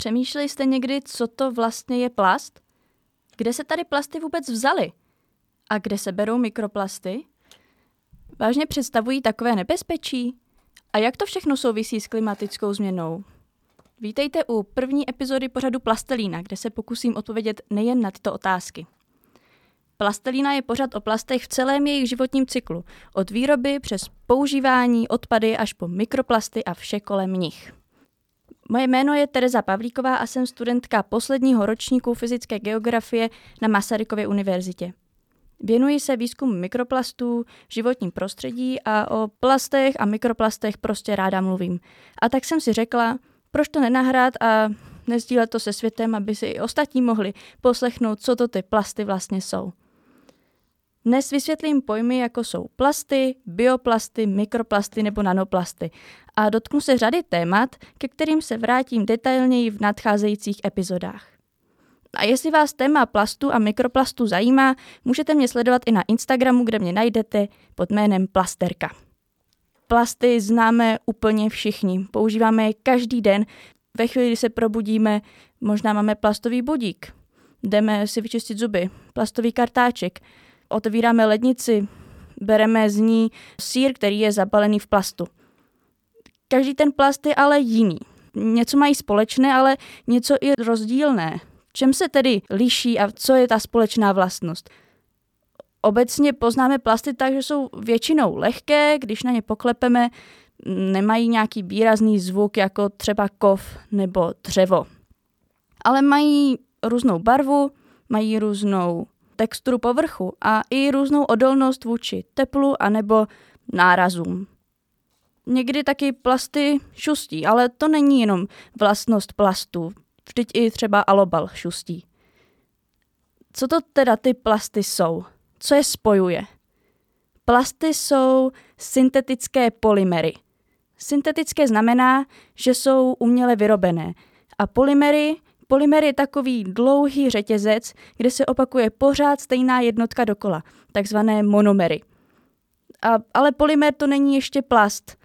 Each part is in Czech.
Přemýšleli jste někdy, co to vlastně je plast? Kde se tady plasty vůbec vzaly? A kde se berou mikroplasty? Vážně představují takové nebezpečí? A jak to všechno souvisí s klimatickou změnou? Vítejte u první epizody pořadu Plastelína, kde se pokusím odpovědět nejen na tyto otázky. Plastelína je pořad o plastech v celém jejich životním cyklu, od výroby přes používání, odpady až po mikroplasty a vše kolem nich. Moje jméno je Tereza Pavlíková a jsem studentka posledního ročníku fyzické geografie na Masarykově univerzitě. Věnuji se výzkumu mikroplastů v životním prostředí a o plastech a mikroplastech prostě ráda mluvím. A tak jsem si řekla, proč to nenahrát a nezdílet to se světem, aby si i ostatní mohli poslechnout, co to ty plasty vlastně jsou. Dnes vysvětlím pojmy, jako jsou plasty, bioplasty, mikroplasty nebo nanoplasty a dotknu se řady témat, ke kterým se vrátím detailněji v nadcházejících epizodách. A jestli vás téma plastu a mikroplastu zajímá, můžete mě sledovat i na Instagramu, kde mě najdete pod jménem Plasterka. Plasty známe úplně všichni, používáme je každý den. Ve chvíli, kdy se probudíme, možná máme plastový budík, jdeme si vyčistit zuby, plastový kartáček, otevíráme lednici, bereme z ní sír, který je zabalený v plastu. Každý ten plast je ale jiný. Něco mají společné, ale něco i rozdílné. Čem se tedy liší a co je ta společná vlastnost? Obecně poznáme plasty tak, že jsou většinou lehké, když na ně poklepeme, nemají nějaký výrazný zvuk jako třeba kov nebo dřevo. Ale mají různou barvu, mají různou texturu povrchu a i různou odolnost vůči teplu anebo nárazům. Někdy taky plasty šustí, ale to není jenom vlastnost plastu. Vždyť i třeba alobal šustí. Co to teda ty plasty jsou? Co je spojuje? Plasty jsou syntetické polymery. Syntetické znamená, že jsou uměle vyrobené a polymery Polymer je takový dlouhý řetězec, kde se opakuje pořád stejná jednotka dokola, takzvané monomery. A, ale polymer to není ještě plast.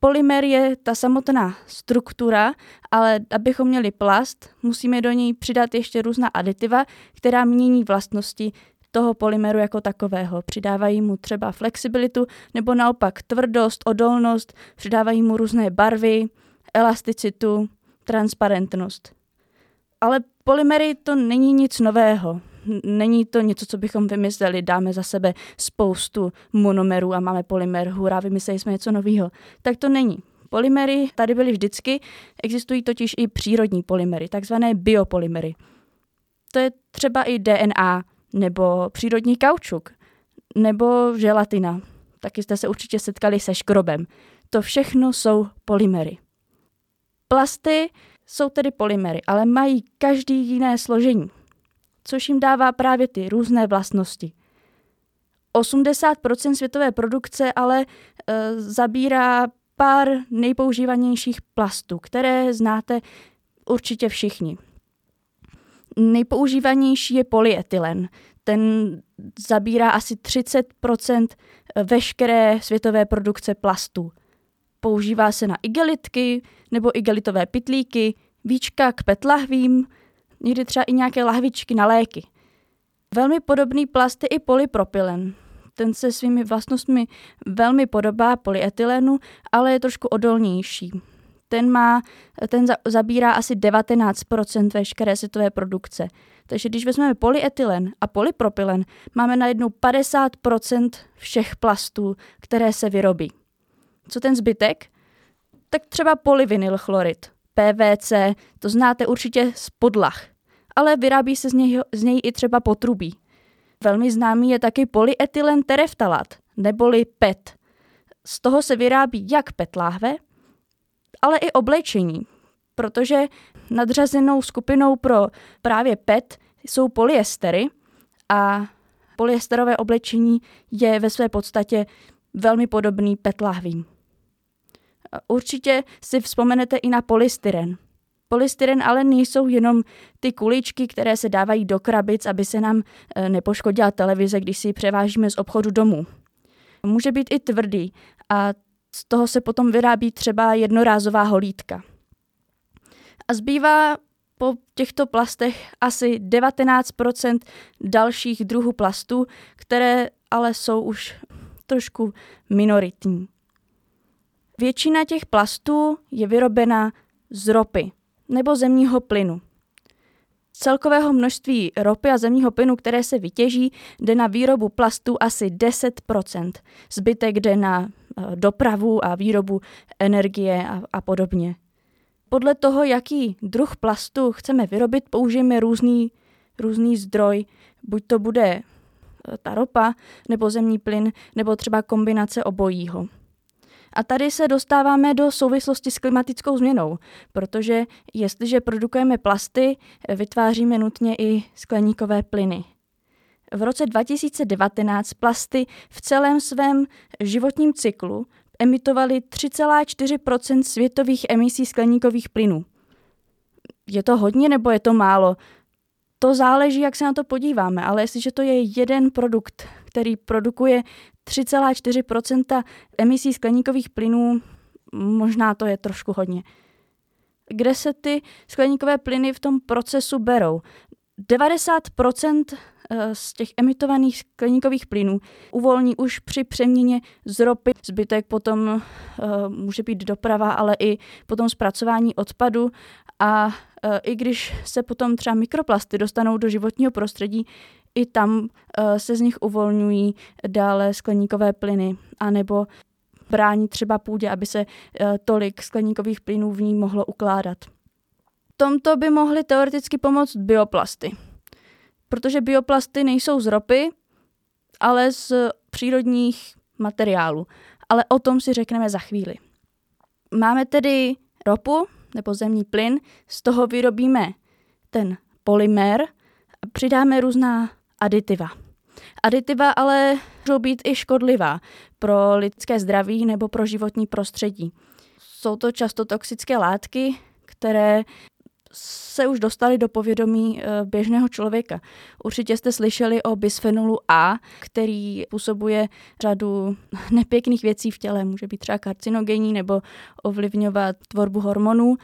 Polymer je ta samotná struktura, ale abychom měli plast, musíme do ní přidat ještě různá aditiva, která mění vlastnosti toho polymeru jako takového. Přidávají mu třeba flexibilitu nebo naopak tvrdost, odolnost, přidávají mu různé barvy, elasticitu, transparentnost. Ale polymery to není nic nového. Není to něco, co bychom vymysleli, dáme za sebe spoustu monomerů a máme polymer, hurá, vymysleli jsme něco nového. Tak to není. Polymery tady byly vždycky, existují totiž i přírodní polymery, takzvané biopolymery. To je třeba i DNA, nebo přírodní kaučuk, nebo želatina. Taky jste se určitě setkali se škrobem. To všechno jsou polymery. Plasty jsou tedy polymery, ale mají každý jiné složení, což jim dává právě ty různé vlastnosti. 80% světové produkce ale e, zabírá pár nejpoužívanějších plastů, které znáte určitě všichni. Nejpoužívanější je polyetylen. Ten zabírá asi 30% veškeré světové produkce plastů. Používá se na igelitky nebo igelitové pitlíky, víčka k petlahvím, někdy třeba i nějaké lahvičky na léky. Velmi podobný plast je i polypropylen. Ten se svými vlastnostmi velmi podobá polyetylenu, ale je trošku odolnější. Ten, má, ten za, zabírá asi 19% veškeré světové produkce. Takže když vezmeme polyetylen a polypropylen, máme najednou 50% všech plastů, které se vyrobí. Co ten zbytek? Tak třeba polyvinylchlorid, PVC, to znáte určitě z podlah, ale vyrábí se z něj, z něj i třeba potrubí. Velmi známý je taky polyetylen tereftalat, neboli PET. Z toho se vyrábí jak PET láhve, ale i oblečení, protože nadřazenou skupinou pro právě PET jsou polyestery a polyesterové oblečení je ve své podstatě velmi podobný PET lahvím. Určitě si vzpomenete i na polystyren. Polystyren ale nejsou jenom ty kuličky, které se dávají do krabic, aby se nám e, nepoškodila televize, když si ji převážíme z obchodu domů. Může být i tvrdý a z toho se potom vyrábí třeba jednorázová holítka. A zbývá po těchto plastech asi 19% dalších druhů plastů, které ale jsou už trošku minoritní. Většina těch plastů je vyrobena z ropy nebo zemního plynu. celkového množství ropy a zemního plynu, které se vytěží, jde na výrobu plastů asi 10% Zbytek jde na eh, dopravu a výrobu energie a, a podobně. Podle toho, jaký druh plastu chceme vyrobit, použijeme různý, různý zdroj. Buď to bude eh, ta ropa, nebo zemní plyn, nebo třeba kombinace obojího. A tady se dostáváme do souvislosti s klimatickou změnou, protože jestliže produkujeme plasty, vytváříme nutně i skleníkové plyny. V roce 2019 plasty v celém svém životním cyklu emitovaly 3,4% světových emisí skleníkových plynů. Je to hodně nebo je to málo? To záleží, jak se na to podíváme, ale jestliže to je jeden produkt, který produkuje 3,4% emisí skleníkových plynů, možná to je trošku hodně. Kde se ty skleníkové plyny v tom procesu berou? 90 eh, z těch emitovaných skleníkových plynů uvolní už při přeměně z ropy. Zbytek potom uh, může být doprava, ale i potom zpracování odpadu. A uh, i když se potom třeba mikroplasty dostanou do životního prostředí, i tam uh, se z nich uvolňují dále skleníkové plyny, anebo brání třeba půdě, aby se uh, tolik skleníkových plynů v ní mohlo ukládat. Tomto by mohly teoreticky pomoct bioplasty, protože bioplasty nejsou z ropy, ale z přírodních materiálů. Ale o tom si řekneme za chvíli. Máme tedy ropu nebo zemní plyn, z toho vyrobíme ten polymer a přidáme různá aditiva. Aditiva ale můžou být i škodlivá pro lidské zdraví nebo pro životní prostředí. Jsou to často toxické látky, které se už dostaly do povědomí eh, běžného člověka. Určitě jste slyšeli o bisfenolu A, který působuje řadu nepěkných věcí v těle. Může být třeba karcinogenní nebo ovlivňovat tvorbu hormonů.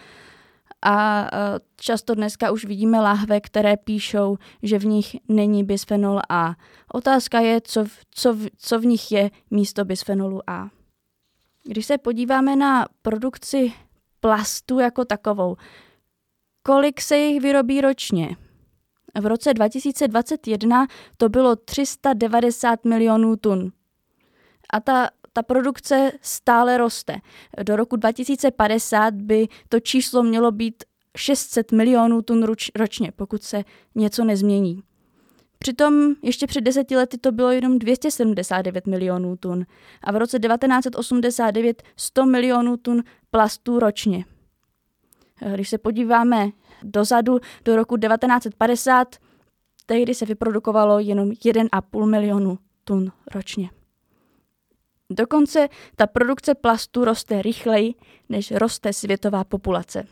A často dneska už vidíme lahve, které píšou, že v nich není bisfenol A. Otázka je, co, co, co v nich je místo bisfenolu A. Když se podíváme na produkci plastu jako takovou, kolik se jich vyrobí ročně? V roce 2021 to bylo 390 milionů tun. A ta ta produkce stále roste. Do roku 2050 by to číslo mělo být 600 milionů tun ročně, pokud se něco nezmění. Přitom ještě před deseti lety to bylo jenom 279 milionů tun a v roce 1989 100 milionů tun plastů ročně. Když se podíváme dozadu do roku 1950, tehdy se vyprodukovalo jenom 1,5 milionu tun ročně. Dokonce ta produkce plastu roste rychleji, než roste světová populace.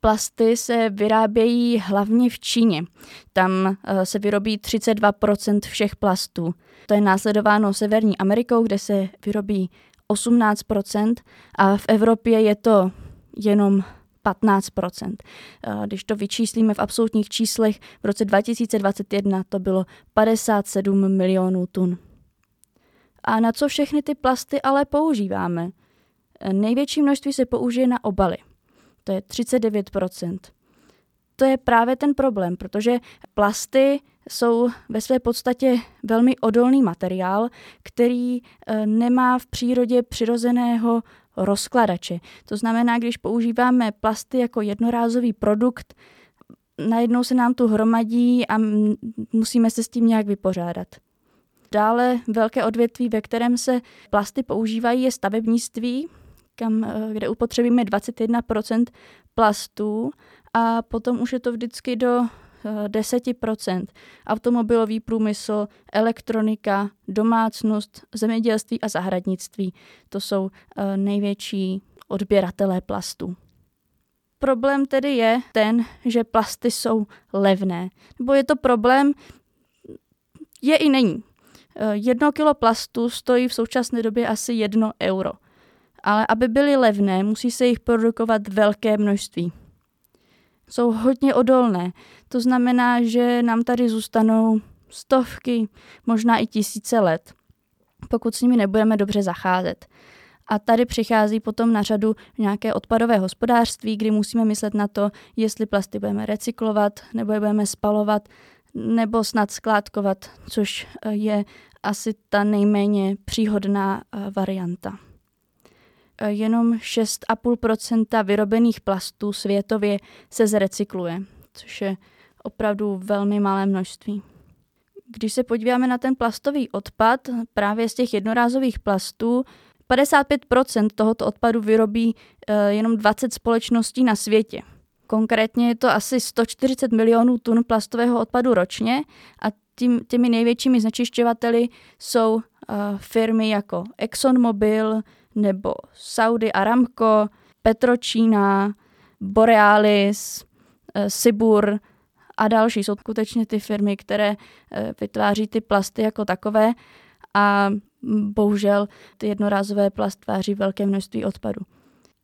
Plasty se vyrábějí hlavně v Číně. Tam eh, se vyrobí 32% všech plastů. To je následováno Severní Amerikou, kde se vyrobí 18% a v Evropě je to jenom 15%. Eh, když to vyčíslíme v absolutních číslech, v roce 2021 to bylo 57 milionů tun. A na co všechny ty plasty ale používáme? Největší množství se použije na obaly. To je 39% To je právě ten problém, protože plasty jsou ve své podstatě velmi odolný materiál, který e, nemá v přírodě přirozeného rozkladače. To znamená, když používáme plasty jako jednorázový produkt, najednou se nám tu hromadí a musíme se s tím nějak vypořádat. Dále velké odvětví, ve kterém se plasty používají, je stavebnictví, kam, eh, kde upotřebíme 21% plastů a potom už je to vždycky do 10 eh, Automobilový průmysl, elektronika, domácnost, zemědělství a zahradnictví. To jsou eh, největší odběratelé plastů. Problém tedy je ten, že plasty jsou levné. Nebo je to problém, je i není. Eh, jedno kilo plastu stojí v současné době asi jedno euro. Ale aby byly levné, musí se jich produkovat velké množství. jsou hodně odolné. To znamená, že nám tady zůstanou stovky, možná i tisíce let, pokud s nimi nebudeme dobře zacházet. A tady přichází potom na řadu nějaké odpadové hospodářství, kdy musíme myslet na to, jestli plasty budeme recyklovat, nebo je budeme spalovat, nebo snad skládkovat, což eh, je asi ta nejméně příhodná eh, varianta. Eh, jenom 6,5% vyrobených plastů světově se zrecykluje, což je opravdu velmi malé množství. Když se podíváme na ten plastový odpad, právě z těch jednorázových plastů, 55% tohoto odpadu vyrobí jenom 20 společností na světě. Konkrétně je to asi 140 milionů tun plastového odpadu ročně a tím, těmi největšími znečišťovateli jsou uh, firmy jako ExxonMobil nebo Saudi Aramco, Petročína, Borealis, uh, Sibur a další. Jsou skutečně ty firmy, které uh, vytváří ty plasty jako takové a bohužel ty jednorázové plast tváří velké množství odpadu.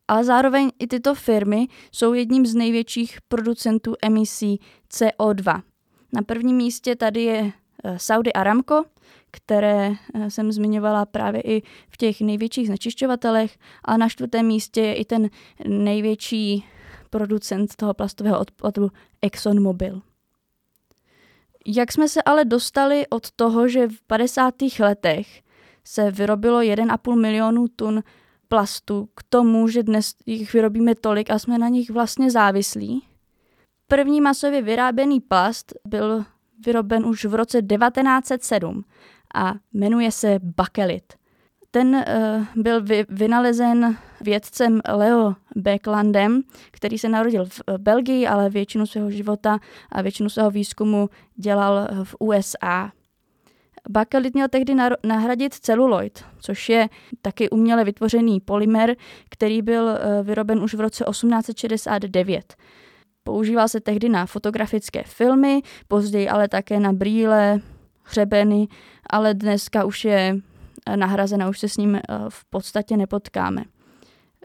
Ale zároveň i tyto firmy jsou jedním z největších producentů emisí CO2. Na prvním místě tady je eh, Saudi Aramco, které eh, jsem zmiňovala právě i v těch největších znečišťovatelech, a na čtvrtém místě je i ten největší producent toho plastového odpadu ExxonMobil. Jak jsme se ale dostali od toho, že v 50. letech se vyrobilo 1,5 milionu tun plastu k tomu, že dnes jich vyrobíme tolik a jsme na nich vlastně závislí. První masově vyráběný plast byl vyroben už v roce 1907 a jmenuje se bakelit. Ten uh, byl vy, vynalezen vědcem Leo Becklandem, který se narodil v Belgii, ale většinu svého života a většinu svého výzkumu dělal v USA. Bakelit měl tehdy nahradit celuloid, což je taky uměle vytvořený polymer, který byl eh, vyroben už v roce 1869. Používal se tehdy na fotografické filmy, později ale také na brýle, hřebeny, ale dneska už je eh, nahrazena, už se s ním eh, v podstatě nepotkáme.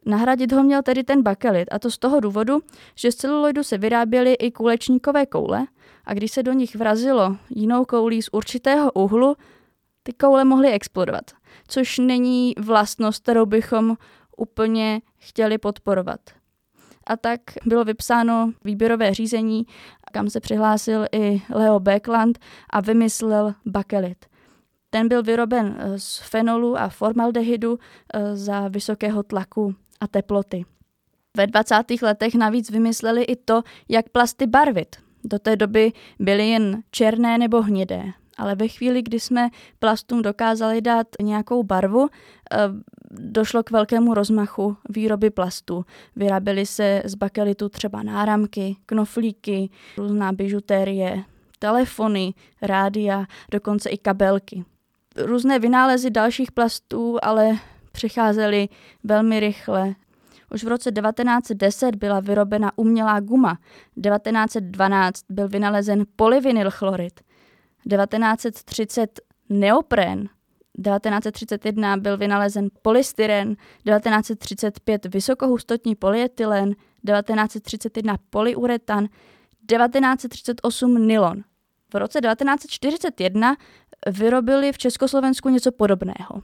Nahradit ho měl tedy ten bakelit a to z toho důvodu, že z celuloidu se vyráběly i kulečníkové koule a když se do nich vrazilo jinou koulí z určitého úhlu, ty koule mohly explodovat, což není vlastnost, kterou bychom úplně chtěli podporovat. A tak bylo vypsáno výběrové řízení, kam se přihlásil i Leo Beckland a vymyslel bakelit. Ten byl vyroben z fenolu a formaldehydu eh, za vysokého tlaku a teploty. Ve 20. letech navíc vymysleli i to, jak plasty barvit. Do té doby byly jen černé nebo hnědé. Ale ve chvíli, kdy jsme plastům dokázali dát nějakou barvu, eh, došlo k velkému rozmachu výroby plastů. Vyráběly se z bakelitu třeba náramky, knoflíky, různá bižutérie, telefony, rádia, dokonce i kabelky. Různé vynálezy dalších plastů ale přicházely velmi rychle. Už v roce 1910 byla vyrobena umělá guma, 1912 byl vynalezen polyvinylchlorid, 1930 neopren, 1931 byl vynalezen polystyren, 1935 vysokohustotní polyetylen, 1931 polyuretan, 1938 nylon. V roce 1941 vyrobili v Československu něco podobného.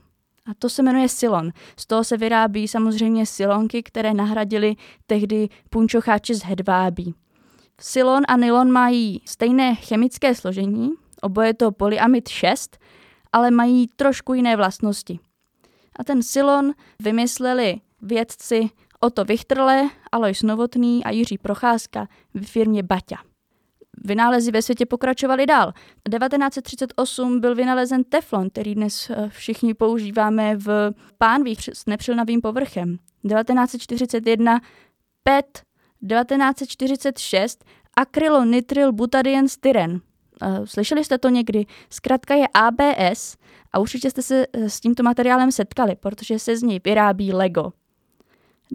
A to se jmenuje silon. Z toho se vyrábí samozřejmě silonky, které nahradily tehdy punčocháče z hedvábí. Silon a nylon mají stejné chemické složení, oboje to polyamid 6, ale mají trošku jiné vlastnosti. A ten silon vymysleli vědci Otto Vichterle, Alois Novotný a Jiří Procházka v firmě Baťa. Vynálezy ve světě pokračovaly dál. 1938 byl vynalezen teflon, který dnes eh, všichni používáme v pánvích s nepřilnavým povrchem. 1941 PET, 1946 akrylonitryl butadien styren. Eh, slyšeli jste to někdy? Zkrátka je ABS a určitě jste se eh, s tímto materiálem setkali, protože se z něj vyrábí Lego.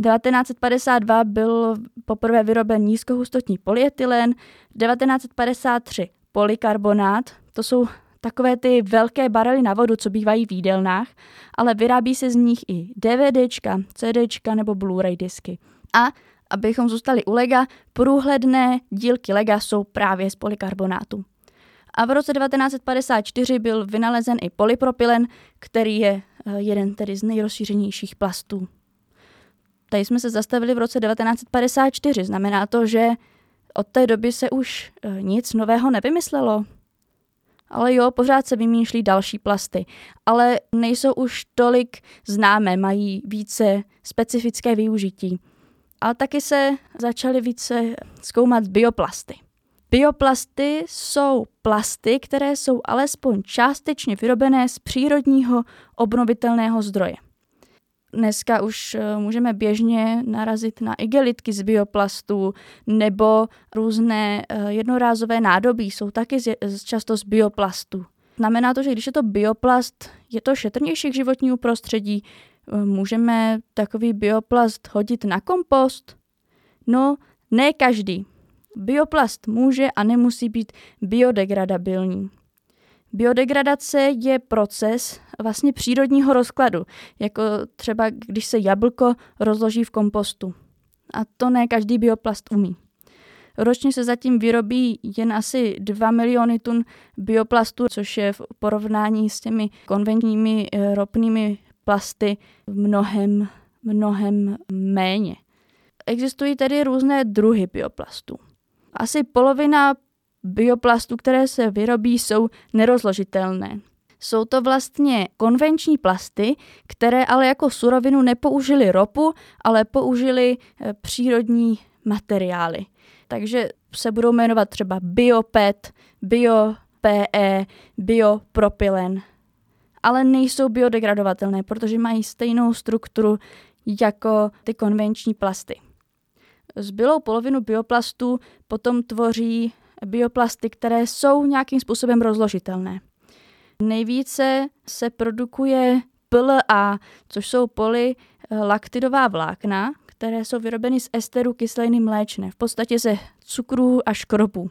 1952 byl poprvé vyroben nízkohustotní polyetylen, 1953 polykarbonát, to jsou takové ty velké barely na vodu, co bývají v jídelnách, ale vyrábí se z nich i DVDčka, CDčka nebo Blu-ray disky. A abychom zůstali u lega, průhledné dílky lega jsou právě z polykarbonátu. A v roce 1954 byl vynalezen i polypropylen, který je eh, jeden tedy z nejrozšířenějších plastů. Tady jsme se zastavili v roce 1954. Znamená to, že od té doby se už eh, nic nového nevymyslelo. Ale jo, pořád se vymýšlí další plasty, ale nejsou už tolik známé, mají více specifické využití. Ale taky se začaly více zkoumat bioplasty. Bioplasty jsou plasty, které jsou alespoň částečně vyrobené z přírodního obnovitelného zdroje. Dneska už eh, můžeme běžně narazit na igelitky z bioplastu nebo různé eh, jednorázové nádobí jsou taky často z bioplastu. Znamená to, že když je to bioplast, je to šetrnější k životnímu prostředí, eh, můžeme takový bioplast hodit na kompost? No, ne každý. Bioplast může a nemusí být biodegradabilní. Biodegradace je proces vlastně přírodního rozkladu, jako třeba když se jablko rozloží v kompostu. A to ne každý bioplast umí. Ročně se zatím vyrobí jen asi 2 miliony tun bioplastu, což je v porovnání s těmi konvenčními eh, ropnými plasty mnohem, mnohem méně. Existují tedy různé druhy bioplastů. Asi polovina bioplastů, které se vyrobí, jsou nerozložitelné. Jsou to vlastně konvenční plasty, které ale jako surovinu nepoužili ropu, ale použili eh, přírodní materiály. Takže se budou jmenovat třeba biopet, bio-PE, biopropylen. Ale nejsou biodegradovatelné, protože mají stejnou strukturu jako ty konvenční plasty. Zbylou polovinu bioplastů potom tvoří bioplasty, které jsou nějakým způsobem rozložitelné. Nejvíce se produkuje PLA, což jsou polylaktidová vlákna, které jsou vyrobeny z esteru kyseliny mléčné, v podstatě ze cukrů a škrobu.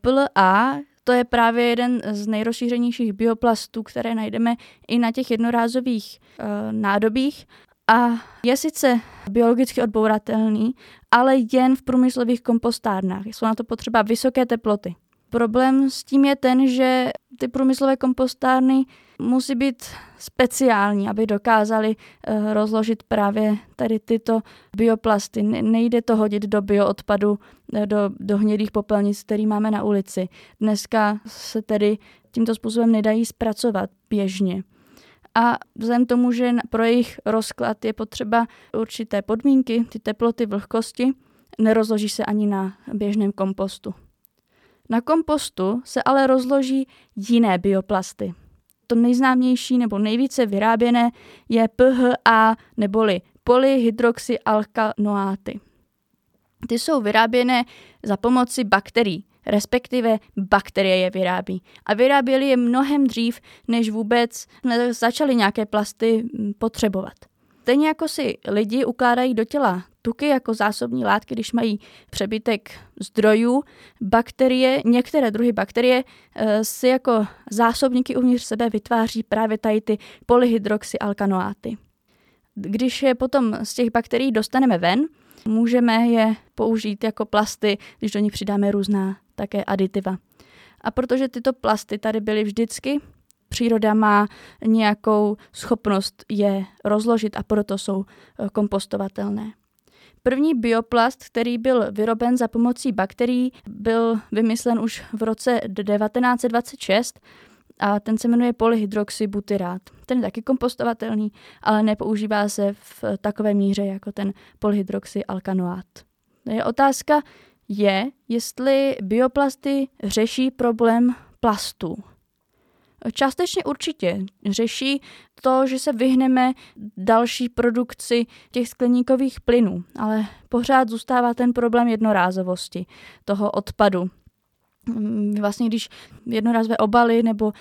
PLA to je právě jeden z nejrozšířenějších bioplastů, které najdeme i na těch jednorázových e, nádobích a je sice biologicky odbouratelný, ale jen v průmyslových kompostárnách. Jsou na to potřeba vysoké teploty. Problém s tím je ten, že ty průmyslové kompostárny musí být speciální, aby dokázali uh, rozložit právě tady tyto bioplasty. Nejde to hodit do bioodpadu, eh, do, do hnědých popelnic, který máme na ulici. Dneska se tedy tímto způsobem nedají zpracovat běžně a vzhledem tomu, že pro jejich rozklad je potřeba určité podmínky, ty teploty, vlhkosti, nerozloží se ani na běžném kompostu. Na kompostu se ale rozloží jiné bioplasty. To nejznámější nebo nejvíce vyráběné je PHA neboli polyhydroxyalkanoáty. Ty jsou vyráběné za pomoci bakterií, respektive bakterie je vyrábí. A vyráběli je mnohem dřív, než vůbec začaly nějaké plasty mm, potřebovat. Stejně jako si lidi ukládají do těla tuky jako zásobní látky, když mají přebytek zdrojů, bakterie, některé druhy bakterie eh, si jako zásobníky uvnitř sebe vytváří právě tady ty polyhydroxyalkanoáty. Když je potom z těch bakterií dostaneme ven, můžeme je použít jako plasty, když do nich přidáme různá také aditiva. A protože tyto plasty tady byly vždycky, příroda má nějakou schopnost je rozložit a proto jsou eh, kompostovatelné. První bioplast, který byl vyroben za pomocí bakterií, byl vymyslen už v roce 1926 a ten se jmenuje polyhydroxybutyrát. Ten je taky kompostovatelný, ale nepoužívá se v takové míře jako ten polyhydroxyalkanoát. Je otázka, je, jestli bioplasty řeší problém plastů. Částečně určitě řeší to, že se vyhneme další produkci těch skleníkových plynů, ale pořád zůstává ten problém jednorázovosti, toho odpadu. Vlastně když jednorázové obaly nebo uh,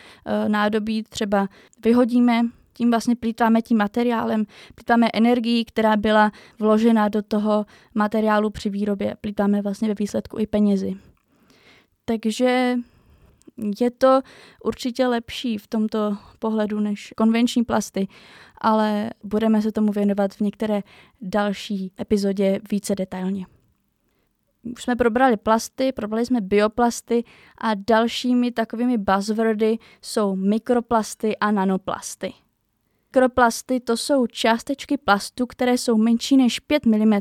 nádobí třeba vyhodíme, tím vlastně plítváme tím materiálem, plítváme energií, která byla vložena do toho materiálu při výrobě, plítváme vlastně ve výsledku i penězi. Takže Je to určitě lepší v tomto pohledu než konvenční plasty, ale budeme se tomu věnovat v některé další epizodě více detailně. Už jsme probrali plasty, probrali jsme bioplasty a dalšími takovými buzzwordy jsou mikroplasty a nanoplasty. Mikroplasty to jsou částečky plastu, které jsou menší než 5 mm,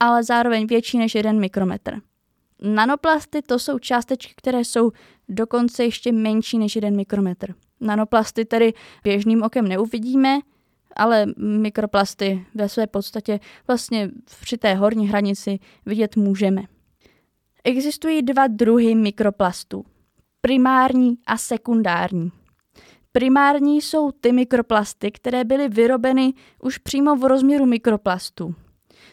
ale zároveň větší než 1 mikrometr. Nanoplasty to jsou částečky, které jsou dokonce ještě menší než 1 mikrometr. Nanoplasty tedy běžným okem neuvidíme, ale mikroplasty ve své podstatě vlastně při té horní hranici vidět můžeme. Existují dva druhy mikroplastů. Primární a sekundární. Primární jsou ty mikroplasty, které byly vyrobeny už přímo v rozměru mikroplastů.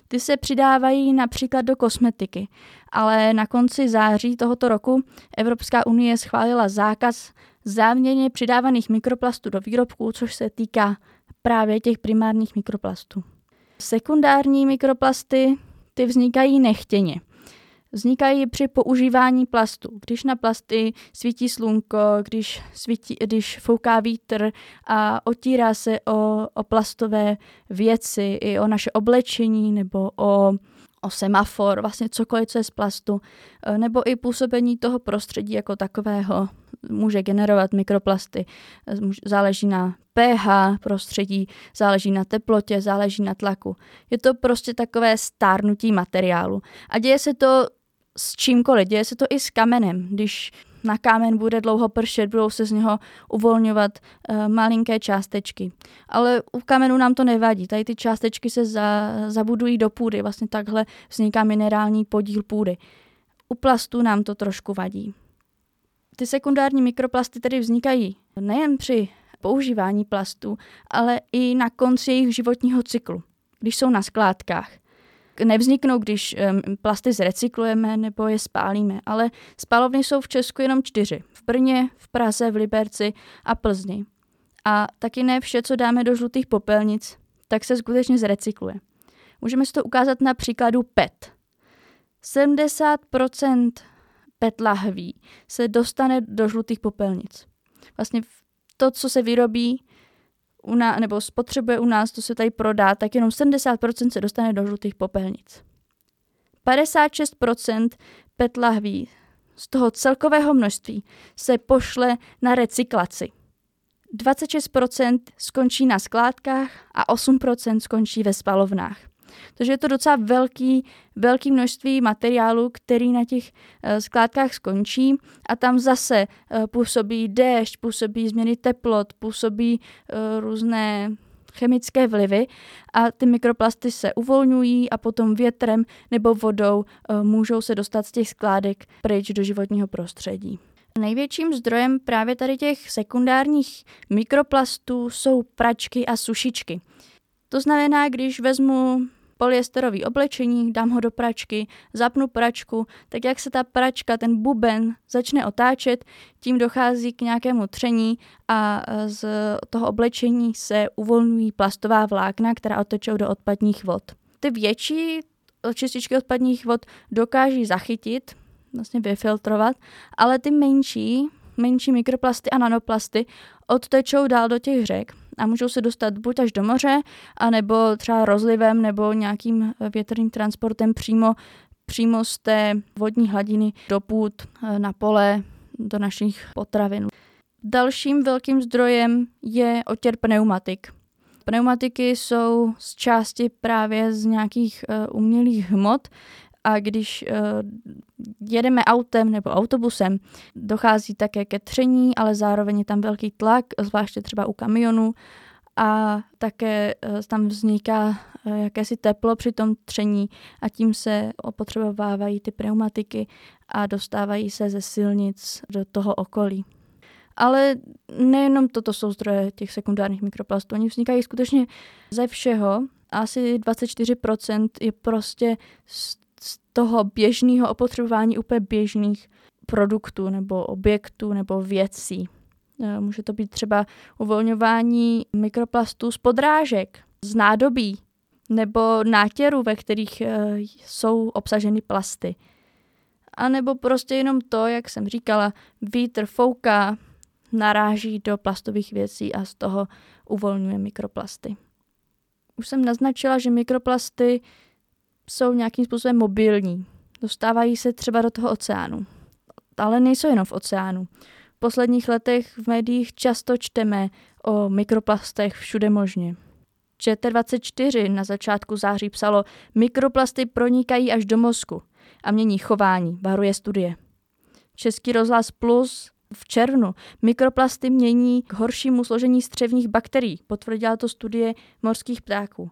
Ty se přidávají například do kosmetiky, ale na konci září tohoto roku Evropská unie schválila zákaz záměně přidávaných mikroplastů do výrobků, což se týká právě těch primárních mikroplastů. Sekundární mikroplasty ty vznikají nechtěně. Vznikají při používání plastu. Když na plasty svítí slunko, když, svítí, když fouká vítr a otírá se o, o plastové věci, i o naše oblečení nebo o o semafor, vlastně cokoliv, co je z plastu, e, nebo i působení toho prostředí jako takového může generovat mikroplasty. E, záleží na pH prostředí, záleží na teplotě, záleží na tlaku. Je to prostě takové stárnutí materiálu. A děje se to s čímkoliv, děje se to i s kamenem. Když na kámen bude dlouho pršet, budou se z něho uvolňovat uh, malinké částečky. Ale u kamenu nám to nevadí, tady ty částečky se za, zabudují do půdy, vlastně takhle vzniká minerální podíl půdy. U plastu nám to trošku vadí. Ty sekundární mikroplasty tedy vznikají nejen při používání plastu, ale i na konci jejich životního cyklu, když jsou na skládkách nevzniknou, když plasty zrecyklujeme nebo je spálíme, ale spalovny jsou v Česku jenom čtyři. V Brně, v Praze, v Liberci a Plzni. A taky ne vše, co dáme do žlutých popelnic, tak se skutečně zrecykluje. Můžeme si to ukázat na příkladu PET. 70% PET lahví se dostane do žlutých popelnic. Vlastně to, co se vyrobí, u nás, nebo spotřebuje u nás, to se tady prodá, tak jenom 70% se dostane do žlutých popelnic. 56% PET lahví z toho celkového množství se pošle na recyklaci. 26% skončí na skládkách a 8% skončí ve spalovnách. Takže je to docela velký, velký množství materiálu, který na těch uh, skládkách skončí a tam zase uh, působí déšť, působí změny teplot, působí uh, různé chemické vlivy a ty mikroplasty se uvolňují a potom větrem nebo vodou můžou se dostat z těch skládek pryč do životního prostředí. Největším zdrojem právě tady těch sekundárních mikroplastů jsou pračky a sušičky. To znamená, když vezmu polyesterový oblečení, dám ho do pračky, zapnu pračku, tak jak se ta pračka, ten buben začne otáčet, tím dochází k nějakému tření a e, z toho oblečení se uvolňují plastová vlákna, která otečou do odpadních vod. Ty větší čističky odpadních vod dokáží zachytit, vlastně vyfiltrovat, ale ty menší, menší mikroplasty a nanoplasty odtečou dál do těch řek a můžou se dostat buď až do moře, anebo třeba rozlivem nebo nějakým větrným transportem přímo, přímo z té vodní hladiny do půd, eh, na pole, do našich potravin. Dalším velkým zdrojem je otěr pneumatik. Pneumatiky jsou z části právě z nějakých uh, umělých hmot, a když uh, jedeme autem nebo autobusem, dochází také ke tření, ale zároveň je tam velký tlak, zvláště třeba u kamionů a také uh, tam vzniká uh, jakési teplo při tom tření a tím se opotřebovávají ty pneumatiky a dostávají se ze silnic do toho okolí. Ale nejenom toto jsou zdroje těch sekundárních mikroplastů, oni vznikají skutečně ze všeho. Asi 24% je prostě z toho běžného opotřebování úplně běžných produktů nebo objektů nebo věcí. E, může to být třeba uvolňování mikroplastů z podrážek, z nádobí nebo nátěrů, ve kterých e, jsou obsaženy plasty. A nebo prostě jenom to, jak jsem říkala, vítr fouká, naráží do plastových věcí a z toho uvolňuje mikroplasty. Už jsem naznačila, že mikroplasty jsou nějakým způsobem mobilní. Dostávají se třeba do toho oceánu. Ale nejsou jenom v oceánu. V posledních letech v médiích často čteme o mikroplastech všude možně. ČT24 na začátku září psalo, mikroplasty pronikají až do mozku a mění chování, varuje studie. Český rozhlas Plus v červnu mikroplasty mění k horšímu složení střevních bakterií, potvrdila to studie morských ptáků.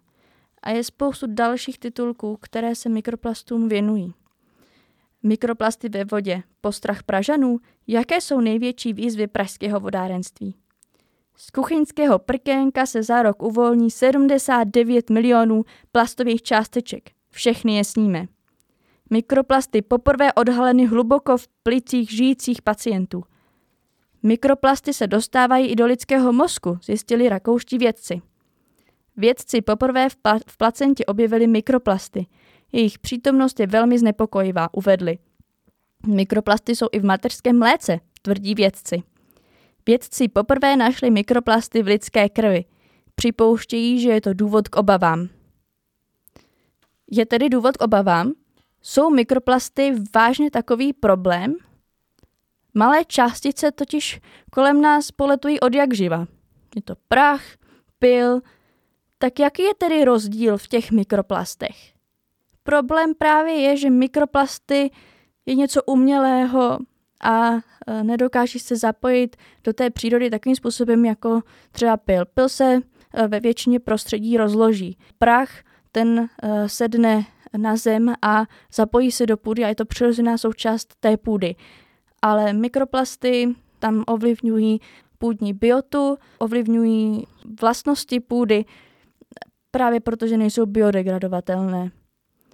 A je spoustu dalších titulků, které se mikroplastům věnují. Mikroplasty ve vodě, postrach Pražanů, jaké jsou největší výzvy pražského vodárenství. Z kuchyňského prkénka se za rok uvolní 79 milionů plastových částeček. Všechny je sníme. Mikroplasty poprvé odhaleny hluboko v plicích žijících pacientů. Mikroplasty se dostávají i do lidského mozku, zjistili rakouští vědci. Vědci poprvé v, pla- v placentě objevili mikroplasty. Jejich přítomnost je velmi znepokojivá, uvedli. Mikroplasty jsou i v mateřském mléce, tvrdí vědci. Vědci poprvé našli mikroplasty v lidské krvi. Připouštějí, že je to důvod k obavám. Je tedy důvod k obavám? Jsou mikroplasty vážně takový problém? Malé částice totiž kolem nás poletují od jak živa. Je to prach, pil. Tak jaký je tedy rozdíl v těch mikroplastech? Problém právě je, že mikroplasty je něco umělého a e, nedokáží se zapojit do té přírody takovým způsobem jako třeba pil. Pil se e, ve většině prostředí rozloží. Prach ten e, sedne na zem a zapojí se do půdy a je to přirozená součást té půdy. Ale mikroplasty tam ovlivňují půdní biotu, ovlivňují vlastnosti půdy, právě protože nejsou biodegradovatelné.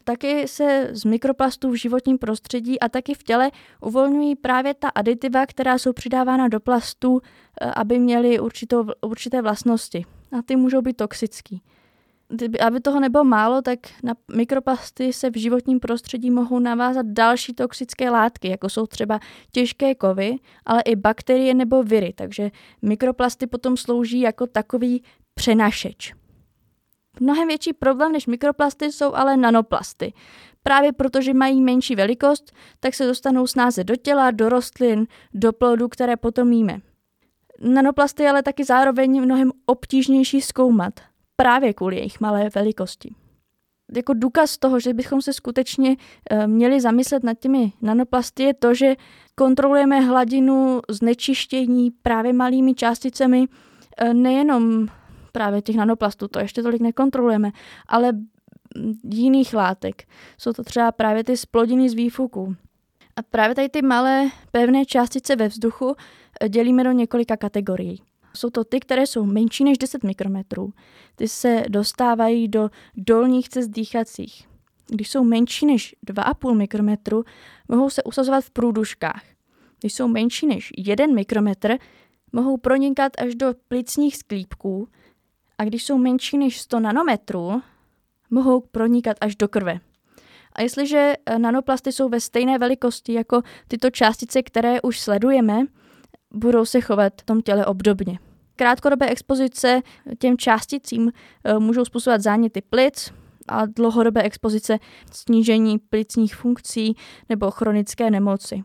Taky se z mikroplastů v životním prostředí a taky v těle uvolňují právě ta aditiva, která jsou přidávána do plastů, eh, aby měly určitou, určité vlastnosti. A ty můžou být toxický. Aby toho nebylo málo, tak na mikroplasty se v životním prostředí mohou navázat další toxické látky, jako jsou třeba těžké kovy, ale i bakterie nebo viry. Takže mikroplasty potom slouží jako takový přenašeč. Mnohem větší problém než mikroplasty jsou ale nanoplasty. Právě protože mají menší velikost, tak se dostanou snáze do těla, do rostlin, do plodů, které potom jíme. Nanoplasty ale taky zároveň mnohem obtížnější zkoumat, právě kvůli jejich malé velikosti. Jako důkaz toho, že bychom se skutečně e, měli zamyslet nad těmi nanoplasty, je to, že kontrolujeme hladinu znečištění právě malými částicemi e, nejenom právě těch nanoplastů, to ještě tolik nekontrolujeme, ale jiných látek. Jsou to třeba právě ty splodiny z výfuků. A právě tady ty malé pevné částice ve vzduchu eh, dělíme do několika kategorií. Jsou to ty, které jsou menší než 10 mikrometrů. Ty se dostávají do dolních cest dýchacích. Když jsou menší než 2,5 mikrometru, mohou se usazovat v průduškách. Když jsou menší než 1 mikrometr, mohou pronikat až do plicních sklípků a když jsou menší než 100 nanometrů, mohou pronikat až do krve. A jestliže eh, nanoplasty jsou ve stejné velikosti jako tyto částice, které už sledujeme, budou se chovat v tom těle obdobně. Krátkodobé expozice těm částicím eh, můžou způsobovat záněty plic a dlouhodobé expozice snížení plicních funkcí nebo chronické nemoci.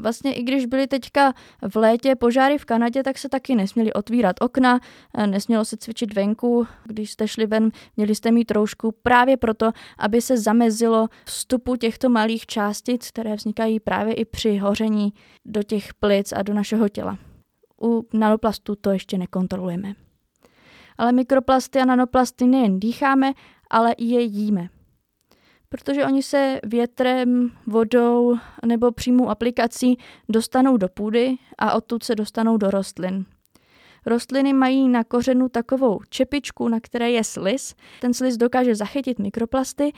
Vlastně i když byly teďka v létě požáry v Kanadě, tak se taky nesměli otvírat okna, eh, nesmělo se cvičit venku. Když jste šli ven, měli jste mít troušku právě proto, aby se zamezilo vstupu těchto malých částic, které vznikají právě i při hoření do těch plic a do našeho těla. U nanoplastů to ještě nekontrolujeme. Ale mikroplasty a nanoplasty nejen dýcháme, ale i je jíme protože oni se větrem, vodou nebo přímou aplikací dostanou do půdy a odtud se dostanou do rostlin. Rostliny mají na kořenu takovou čepičku, na které je slis. Ten slis dokáže zachytit mikroplasty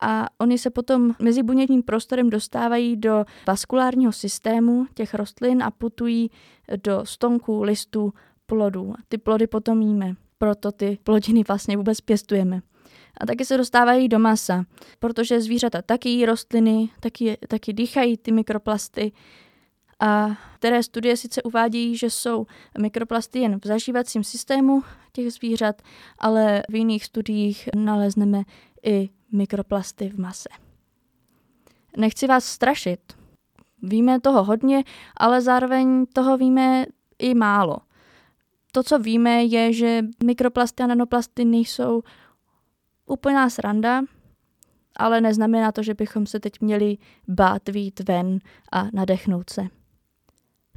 a oni se potom mezi buněčným prostorem dostávají do vaskulárního systému těch rostlin a putují do stonků, listů, plodů. Ty plody potom jíme, proto ty plodiny vlastně vůbec pěstujeme. A taky se dostávají do masa, protože zvířata taky jí rostliny, taky, taky dýchají ty mikroplasty. A které studie sice uvádějí, že jsou mikroplasty jen v zažívacím systému těch zvířat, ale v jiných studiích nalezneme i mikroplasty v mase. Nechci vás strašit. Víme toho hodně, ale zároveň toho víme i málo. To, co víme, je, že mikroplasty a nanoplasty nejsou úplná sranda, ale neznamená to, že bychom se teď měli bát vít ven a nadechnout se.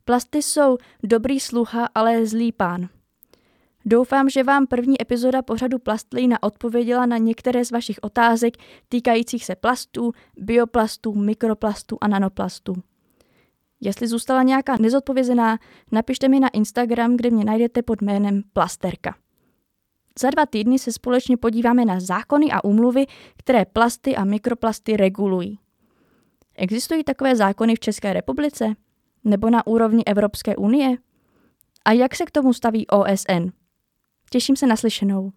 Plasty jsou dobrý sluha, ale zlý pán. Doufám, že vám první epizoda pořadu Plastlína odpověděla na některé z vašich otázek týkajících se plastů, bioplastů, mikroplastů a nanoplastů. Jestli zůstala nějaká nezodpovězená, napište mi na Instagram, kde mě najdete pod jménem Plasterka. Za dva týdny se společně podíváme na zákony a úmluvy, které plasty a mikroplasty regulují. Existují takové zákony v České republice? Nebo na úrovni Evropské unie? A jak se k tomu staví OSN? Těším se na slyšenou.